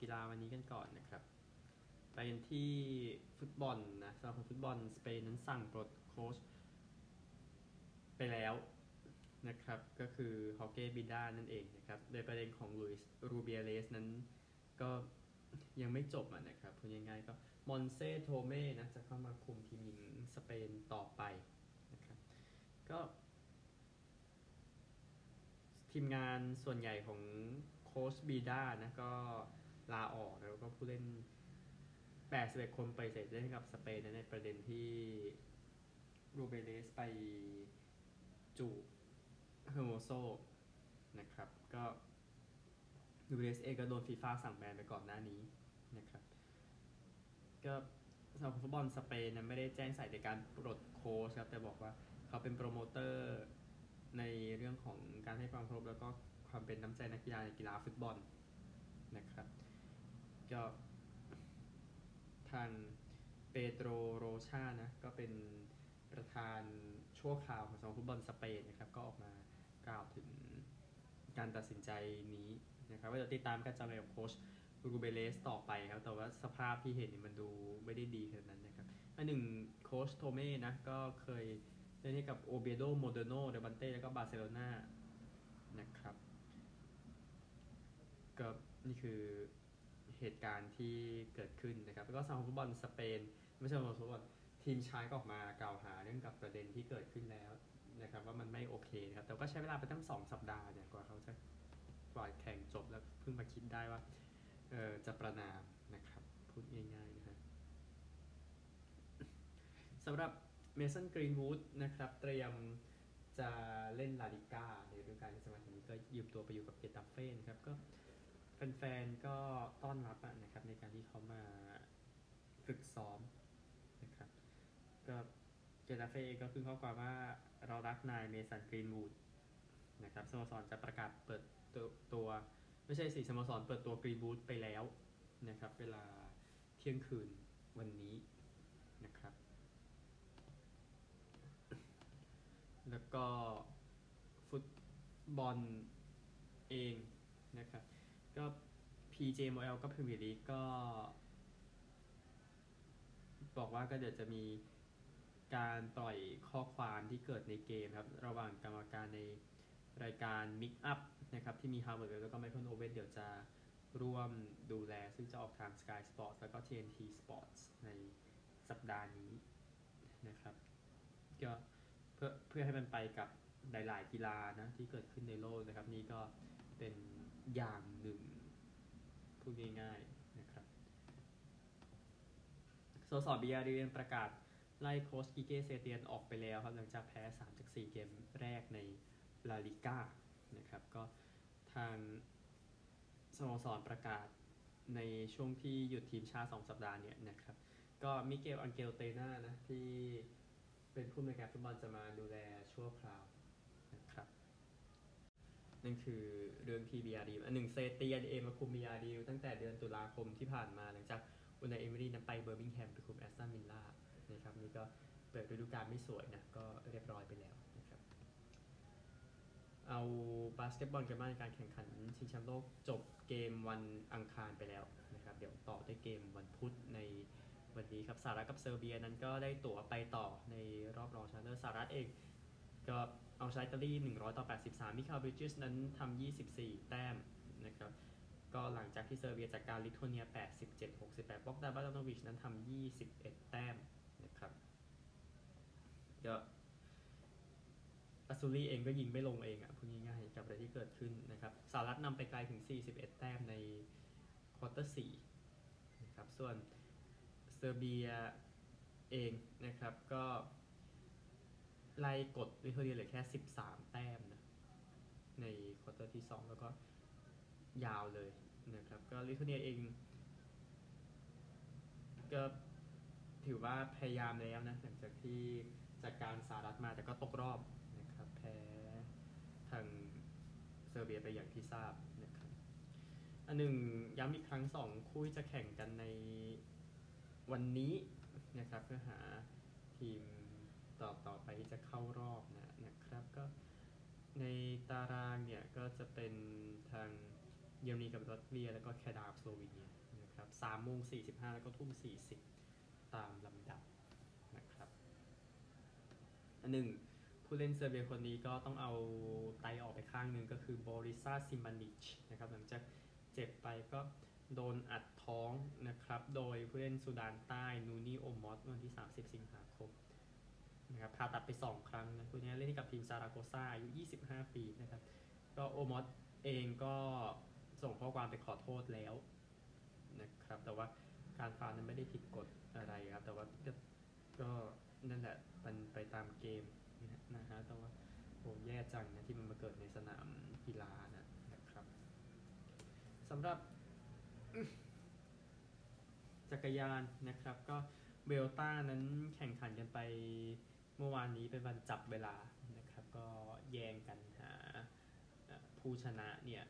กีฬาวันนี้กันก่อนนะครับ ไปกันที่ฟุตบอลนะสมาคมฟุตบอลสเปนนั้นสั่งปลดโค้ชไปแล้วนะครับ ก็คือฮอเก้บิด้านั่นเองนะครับ โดยประเด็นของลุยส์รูเบียเลสนั้นก็ยังไม่จบอะนะครับพูดง่ายๆก็มอนเซโทเม่นะจะเข้ามาคุมทีมหญิงสเปนต่อไปนะครับก็ทีมงานส่วนใหญ่ของโค้ชบิลด้านะก็ ลาออกแล้วก็ผู้เล่น81คนปฏิเสธเล่นกับสเปนในประเด็นที่รูเบียเลสไปจูบเอร์โมโซนะครับ ก็รูเบียเลสเองก็โดนฟีฟ่าสั่งแบนไปก่อนหน้านี้นะครับ ก็สมาคมฟุตบอลสเปนนะไม่ได้แจ้งใส่ในการปลดโค้ชครับ แต่บอกว่าเขาเป็นโปรโมเตอร์ในเรื่องของการให้ความเคารพแล้วก็ความเป็นน้ำใจนักกีฬาในกีฬาฟุตบอลนะครับ ก็ทางเปโดรโรชานะ ก็เป็นประธานชั่วคราวของสมาคมฟุตบอลสเปนนะครับ ก็ออกมากล่าวถึงการตัดสินใจนี้นะครับว่าจะติดตามการจับกับโค้ชรูเบียเลสต่อไปครับ แต่ว่าสภาพที่เห็นนี่มันดูไม่ได้ดีขนาดนั้นนะครับอันหนึ่งโค้ชโทเม่นะ ก็เคยเล่นให้กับโอเบโดโมเดโนเดบันเต้แล้วก็บาร์เซโลนานะครับก็นี่คือ เหตุการณ์ที่เกิดขึ้นนะครับ แล้วก็สมาคมฟุตบอลสเปน ไม่ใช่สมาคมฟุตบอลทีมชายก็ออกมากล่าวหาเรื่องกับประเด็นที่เกิดขึ้นแล้วนะครับ ว่ามันไม่โอเคนะครับ แต่ก็ใช้เวลาไปตั้งสองสัปดาห์เนี่ยกว่าเขาจะกว่าแข่งจบแล้วเพิ่งมาคิดได้ว่าเออจะประนามนะครับ พูดง่ายๆนะฮะสำหรับเมสันกรีนวูดนะครับ เตรียมจะเล่นลาลิก้าในฤดูกาลที่สมัยนี้ก็ยืมตัวไปอยู่กับเกตาเฟ่นครับก็ แฟนๆก็ต้อนรับนะครับ ในการที่เขามาฝึกซ้อมนะครับ ก็เจตาเฟ่ก็คือข้อความว่าเรารักนายเมสันกรีนวูดนะครับสโมสรจะประกาศเปิดตัวตัว ไม่ใช่สิสโมสรเปิดตัวกรีนวูดไปแล้วนะครับ เวลาเที่ยงคืนวันนี้นะครับ แล้วก็ฟุตบอลเองนะครับ ก็ PJML ก็พรีเมียร์ลีกก็ บอกว่าก็เดี๋ยวจะมีการปล่อยข้อความที่เกิดในเกมครับ ระหว่างกรรมการในรายการ Mic'd Up นะครับ ที่มีฮาร์ v าร์ดแล้วก็ไมเคิลโอเวนเดี๋ยวจะร่วมดูแล ซึ่งจะออกทาง Sky Sports แล้วก็ TNT Sports ในสัปดาห์นี้นะครับ ก็เพื่อเพื่อให้มันไปกับหลาย ๆ กีฬานะที่เกิดขึ้นในโลกนะครับ นี่ก็เป็น อย่างหนึ่งพูดง่ายๆนะครับสโมสรบียาร์เรอัลเนี่ยประกาศไล่โค้ชกิเกเซเตียนออกไปแล้วครับ หลังจากแพ้ 3 จาก 4 เกมแรกในลาลิก้านะครับ ก็ทางสโมสรประกาศในช่วงที่หยุดทีมชาติ 2 สัปดาห์เนี่ยนะครับ ก็มิเกลอังเกลเตน่านะ ที่เป็นผู้อำนวยการฟุตบอลจะมาดูแลชั่วคราว นั่นคือเรื่องที่บียาร์เรอัลอันหนึ่งเซเตียนเองมาคุมบียาร์เรอัลตั้งแต่เดือนตุลาคมที่ผ่านมาหลังจากอุนายเอมิรี่นั้นไปเบอร์มิงแฮมไปคุมแอสตันวิลล่านะครับนี่ก็เปิดฤดูกาลไม่สวยนะก็เรียบร้อยไปแล้วนะครับเอาบาสเกตบอลกันบ้างการแข่งขันชิงแชมป์โลกจบเกมวันอังคารไปแล้วนะครับเดี๋ยวต่อด้วยเกมวันพุธในวันนี้ครับสหรัฐกับเซอร์เบียนั้นก็ได้ตั๋วไปต่อในรอบรองชนะเลิศสหรัฐเองก็ เอาชนะอิตาลี 100 ต่อ 83 มิคาลบริดเจสนั้นทำ 24 แต้มนะครับ ก็หลังจากที่เซอร์เบียจัดการลิทัวเนีย 87 68บ็อกดานบ็อกดาโนวิชนั้นทำ 21 แต้มนะครับก็อัสซูรีเองก็ยิงไม่ลงเองอะพูดง่ายๆกับอะไรที่เกิดขึ้นนะครับสหรัฐนำไปไกลถึง 41 แต้มในควอเตอร์4นะครับ ส่วนเซอร์เบียเองนะครับก็ ไล่กดลิทัวเนียเหลือแค่ 13 แต้มนะในควอเตอร์ที่ 2 แล้วก็ยาวเลยนะครับ ก็ลิทัวเนียเอง ก็ถือว่าพยายามแล้วนะ หลังจากที่จัดการสหรัฐมาแต่ก็ตกรอบนะครับ แพ้ทางเซอร์เบียไปอย่างที่ทราบนะครับ อันหนึ่งย้ำอีกครั้งสองคู่จะแข่งกันในวันนี้นะครับ เพื่อหาทีม ต่อต่อไปที่จะเข้ารอบนะนะครับก็ในตารางเนี่ยก็จะเป็นทางเยอรมนีกับรัสเซียแล้วก็แคนาดากับสโลวีเนียนะครับสามโมงสี่สิบห้าแล้วก็ทุ่มสี่สิบตามลำดับนะครับอันหนึ่งผู้เล่นเซอร์เบียคนนี้ก็ต้องเอาไตออกไปข้างหนึ่งก็คือบอริซาซิมานิชนะครับหลังจากเจ็บไปก็โดนอัดท้องนะครับ โดยผู้เล่นสุดานใต้นูนี่โอมอสวันที่ 30 สิงหาคม นะครับผ่าตัดไป 2 ครั้งนะคนนี้เล่นกับทีมซาราโกซาอายุ 25 ปีนะครับ ก็โอมอสเองก็ส่งข้อความไปขอโทษแล้วนะครับแต่ว่าการฟาวล์นั้นไม่ได้ผิดกฎอะไรครับ แต่ว่าก็ก็นั่นแหละมันไปตามเกมนะฮะแต่ว่าโหแย่จังนะที่มันมาเกิดในสนามกีฬานะนะครับสำหรับจักรยานนะครับ ก็เวลต้านั้นแข่งขันกันไป เมื่อวานนี้เป็นวันจับเวลานะครับ ก็แย่งกันหาผู้ชนะเนี่ย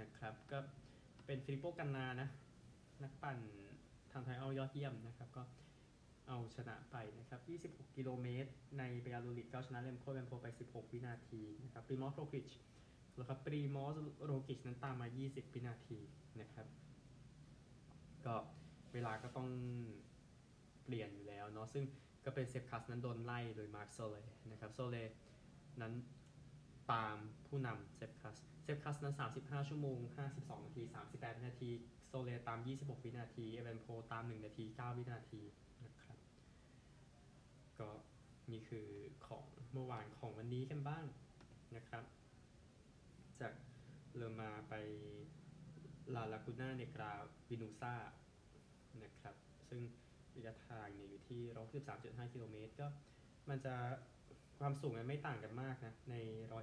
นะครับ ก็เป็นฟิลิปโปกันนานะ นักปั่นทางไทยเอายอดเยี่ยมนะครับ ก็เอาชนะไปนะครับ 26 กิโลเมตร ในเบียรูลิตก็ชนะเลมโคเบนโพไป 16 วินาทีนะครับปรีมอสโรกิชแล้วครับปรีมอสโรกิชนั้นตามมา 20 วินาทีนะครับ ก็เวลาก็ต้องเปลี่ยนอยู่แล้วเนาะซึ่ง ก็เป็นเซฟคัสนั้นโดนไล่โดยมาร์คโซเลนะครับโซเลนั้นตามผู้นำเซฟคัสเซฟคัสนั้น 35 ชั่วโมง 52 นาที 38 วินาที โซเลตาม 26 วินาที เอเวนโพตาม 1 นาที 9 วินาทีนะครับ ก็นี่คือของเมื่อวานของวันนี้กันบ้างนะครับ จากเลอมาไปลาลากูน่าเนกราวินูซ่านะครับ ซึ่ง ระยะทางเนี่ยอยู่ที่113.5กิโลเมตรก็มันจะความสูงมันไม่ต่างกันมากนะใน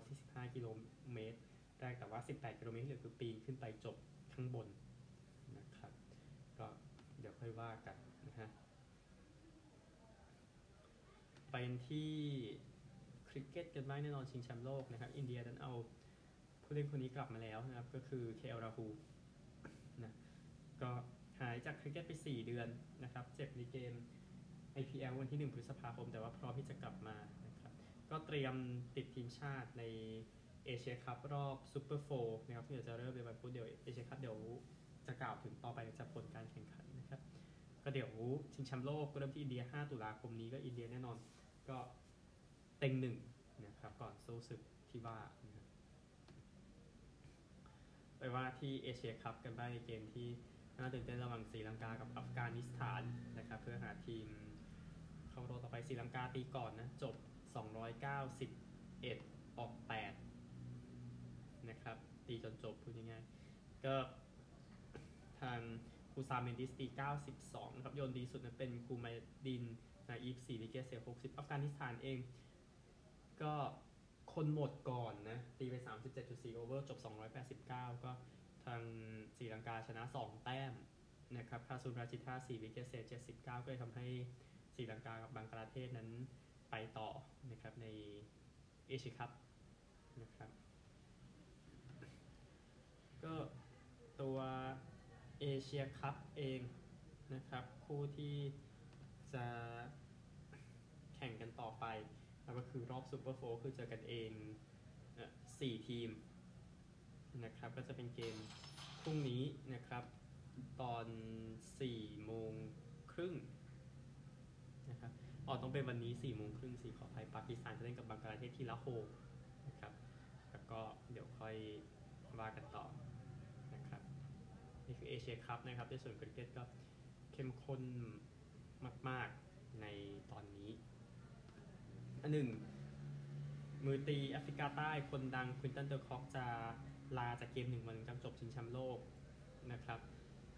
145กิโลเมตรแรกแต่ว่า18กิโลเมตรที่เหลือคือปีนขึ้นไปจบข้างบนนะครับก็เดี๋ยวค่อยว่ากันนะฮะไปที่คริกเก็ตกันบ้างแน่นอนชิงแชมป์โลกนะครับ อินเดียดันเอาผู้เล่นคนนี้กลับมาแล้วนะครับ ก็คือเคลราฮูนะก็ หายจากคริกเก็ตไป 4 เดือนนะครับ เจ็บในเกม IPL วันที่ 1 พฤษภาคม แต่ว่าพร้อมที่จะกลับมานะครับ ก็เตรียมติดทีมชาติในเอเชียคัพรอบ Super Four นะครับที่เดี๋ยวจะเริ่มในวันพุธเดี๋ยวเอเชียคัพเดี๋ยวจะกล่าวถึงต่อไปจากผลการแข่งขันนะครับ ก็เดี๋ยวชิงแชมป์โลกก็เริ่มที่อินเดีย 5 ตุลาคมนี้ก็อินเดียแน่นอนก็เต็งหนึ่งนะครับก่อนสู้ศึกที่ว่านะครับไปว่าที่เอเชียคัพกันบ้างในเกมที่ น่าตื่นเต้นระหว่างศรีลังกากับอัฟกานิสถานนะครับเพื่อหาทีมเข้ารอบต่อไปศรีลังกาตีก่อนนะจบ 291 ออก 8 นะครับ ตีจนจบพูดง่ายๆก็ทางคูซาลเมนดิสตี 92 นะครับ โยนดีสุดนะเป็นคูมาดินนาอีฟ4 wicket เสีย 60 อัฟกานิสถานเอง ก็คนหมดก่อนนะ ตีไป 37.4 over จบ 289 ก็ ทางศรีลังกาชนะ 2 แต้มนะครับคาซูนราจิท่า4 wicket เสีย79 ก็เลยทำให้ศรีลังกากับบังกลาเทศนั้นไปต่อนะครับในเอเชียคัพนะครับก็ตัวเอเชียคัพเองนะครับ คู่ที่จะแข่งกันต่อไป แล้วก็คือรอบ Super Four คือเจอกันเองสี่ทีม นะครับก็จะเป็นเกมพรุ่งนี้นะครับ ตอน4โมงครึ่งนะครับอ๋อต้องเป็นวันนี้4โมงครึ่งสี่ขออภัยปากีสถานจะเล่นกับบังกลาเทศที่ละฮอร์นะครับแล้วก็เดี๋ยวค่อยว่ากันต่อนะครับนี่คือเอเชียคัพนะครับในส่วนคริกเก็ตก็เข้มข้นมาก ๆ ในตอนนี้ อันหนึ่ง มือตีแอฟริกาใต้คนดังควินตันเดอร์คอกจะ ลาจากเกมหนึ่งวันจบชิงแชมป์โลกนะครับ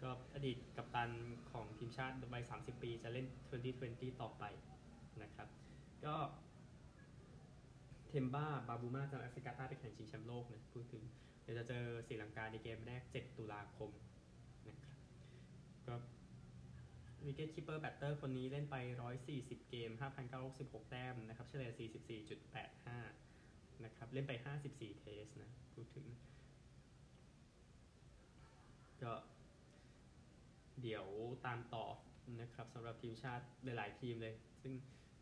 ก็อดีตกัปตันของทีมชาติวัย30 ปีจะเล่น 2020 ต่อไปนะครับ ก็เทมบ้าบาบูมาจากแอฟริกาใต้ไปแข่งชิงแชมป์โลกนะพูดถึงเดี๋ยวจะเจอศรีลังกาในเกมแรก 7 ตุลาคมนะครับก็ wicketkeeper batter คนนี้เล่นไป 140 เกม 5,916แต้มนะครับ เฉลี่ย 44.85 นะครับ เล่นไป 54 เทสนะ พูดถึง ก็เดี๋ยวตามต่อนะครับสำหรับทีมชาติหลาย ๆ ทีมเลย ซึ่ง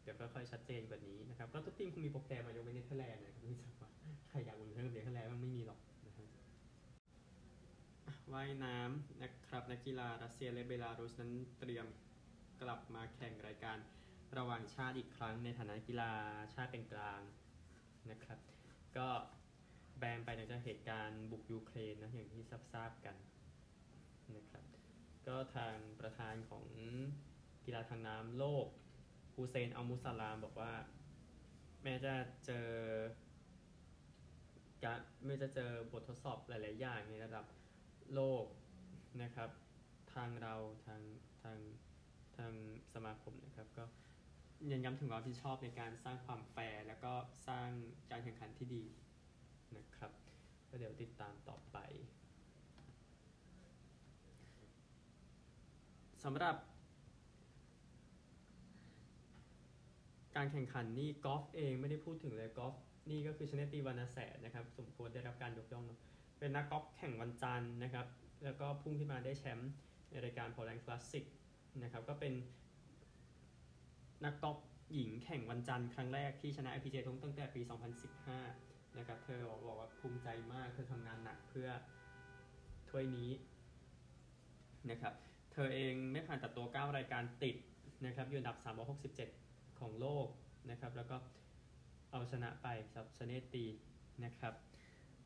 เดี๋ยวค่อยๆชัดเจนกว่านี้นะครับ ก็ทุกทีมคงมีโปรแกรมมายกเว้นเนเธอร์แลนด์นะครับไม่ทราบว่าใครอยากอุ่นเครื่องกับเนเธอร์แลนด์มันไม่มีหรอกนะครับว่ายน้ำนะครับนักกีฬารัสเซียและเบลารุสนั้นเตรียมกลับมาแข่งรายการระหว่างชาติอีกครั้งในฐานะกีฬาชาติเป็นกลางนะครับ ก็แบนไปหลังจากเหตุการณ์บุกยูเครนนะอย่างที่ทราบๆกัน นะครับ ก็ทางประธานของกีฬาทางน้ำโลกฮูเซนอัลมุสลามบอกว่า แม้จะเจอการไม่จะเจอบททดสอบหลาย ๆ อย่างในระดับโลกนะครับ ทางเราทางทางทางสมาคมนะครับ ก็เน้นย้ำถึงความรับผิดชอบในการสร้างความแฟร์แล้วก็สร้างการแข่งขันที่ดีนะครับก็เดี๋ยวติดตามต่อไป สำหรับ การแข่งขันนี่กอล์ฟเองไม่ได้พูดถึงเลยกอล์ฟนี่ก็คือชนตีวรรณแสนนะครับ สมควรได้รับการยกย่อง เป็นนักกอล์ฟแข่งวันจันทร์นะครับ แล้วก็พุ่งขึ้นมาได้แชมป์ในรายการ Poland Classic นะครับก็เป็นนักกอล์ฟหญิงแข่งวันจันทร์ครั้งแรกที่ชนะ IPGA ทั้งตั้งแต่ปี 2015 นะครับ เธอบอกว่าภูมิใจมาก เธอทำงานหนักเพื่อถ้วยนี้นะครับ เธอเองไม่ผ่านตัดตัว 9 รายการติดนะครับอยู่อันดับ 367 ของโลกนะครับแล้วก็เอาชนะไปสับชเนตีนะครับ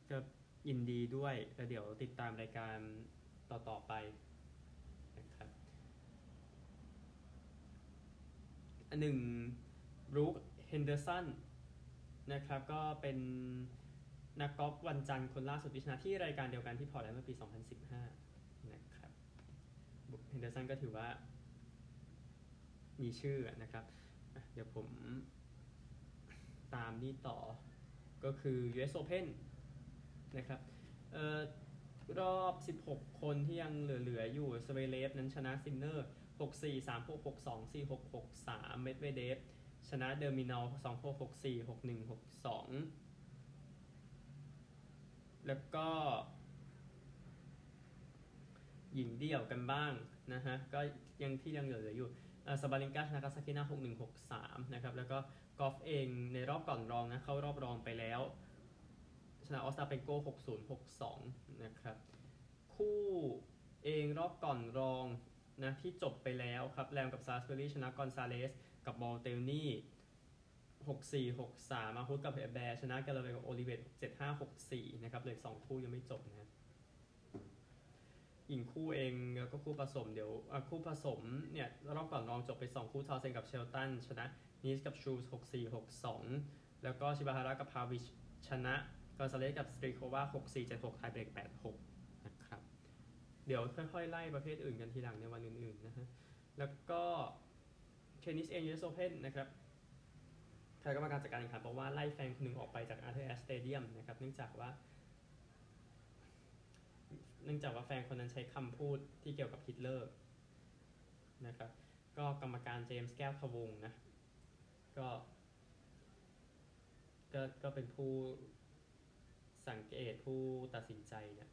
ก็ยินดีด้วยแล้วเดี๋ยวติดตามรายการต่อ ๆ ไปนะครับอันหนึ่งบรูคเฮนเดอร์สันนะครับก็เป็นนักกอล์ฟวันจันทร์คนล่าสุดที่ชนะที่รายการเดียวกันที่พอร์ตแลนด์เมื่อปี 2015นะครับบรูค เฮนเดอร์สันก็ถือว่า มีชื่อนะครับ เดี๋ยวผมตามนี่ต่อก็คือ US Open นะครับเอ่อรอบ 16 คนที่ยังเหลือ ๆ อยู่ซเวเรฟนั้นชนะซินเนอร์ 6-4 3-6 6-2 4-6 6-3 เมดเวเดฟชนะเดอมินอร์2-6 6-4 6-1 6-2 แล้วก็ หญิงเดี่ยวกันบ้างนะฮะก็ยังที่ยังเหลืออยู่ซาบาลินกาชนะคาซัตคินา6-1 6-3 นะครับ แล้วก็กอฟฟ์เองในรอบก่อนรองนะ เข้ารอบรองไปแล้ว ชนะออสตาเปโก60 62 นะครับ คู่เองรอบก่อนรองนะที่จบไปแล้วครับ แรมกับซาสเบอรี่ชนะกอนซาเลส กับบอลเตลนี่64 63มาฮุดกับเอแบร์ชนะกาลาเวกับโอลิเวต75 64 นะครับเลยสองคู่ยังไม่จบนะ หญิงคู่เองแล้วก็คู่ผสมเดี๋ยวคู่ผสมเนี่ยรอบก่อนรองจบไป 2 คู่ทาวเซนกับเชลตันชนะนีสกับชูส64 62 แล้วก็ชิบาฮาระกับพาวิชชนะกอนซาเลสกับสตรีโควา64 76ไทยเบรก86นะครับเดี๋ยวค่อยๆ ไล่ประเภทอื่นกันทีหลังในวันอื่นๆนะฮะแล้วก็เทนนิสเอง US Open นะครับคณะกรรมการจัดการแข่งขันบอกว่าไล่แฟนคนหนึ่งออกไปจากอาร์เธอร์แอช stadium นะครับเนื่องจากว่า เนื่องจากว่าแฟนคนนั้นใช้คำพูดที่เกี่ยวกับฮิตเลอร์นะครับ ก็กรรมการเจมส์แก้วทวงนะ ก็ก็ ก็เป็นผู้สังเกตผู้ตัดสินใจเนี่ย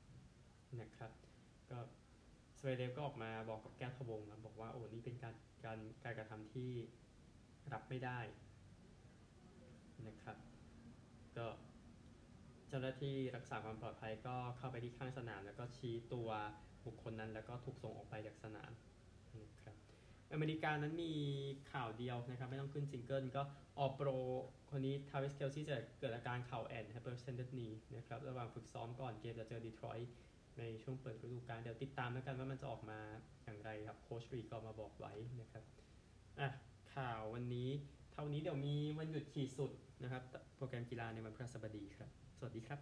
นะครับ ก็ซเวเรฟก็ออกมาบอกกับแก้วทวงนะบอกว่าโอ้นี่เป็นการการการกระทำที่รับไม่ได้นะครับ ก็ เจ้าหน้าที่รักษาความปลอดภัยก็เข้าไปที่ข้างสนาม แล้วก็ชี้ตัวบุคคลนั้น แล้วก็ถูกส่งออกไปจากสนามนะครับอเมริกานั้นมีข่าวเดียวนะครับ ไม่ต้องขึ้น jingle ก็ All-Pro คนนี้ทราวิสเคลซี่จะเกิดอาการเข่าแอ่นนะครับ hyperextend knee นะครับระหว่างฝึกซ้อมก่อนเกมจะเจอดีทรอยต์ในช่วงเปิดฤดูกาลเดี๋ยวติดตามแล้วกันว่ามันจะออกมาอย่างไรครับโค้ชรีก็มาบอกไว้นะครับอะข่าววันนี้เท่านี้เดี๋ยวมีวันหยุดขีดสุดนะครับ โปรแกรมกีฬาในวันพฤหัสบดีครับ วัสดีครับ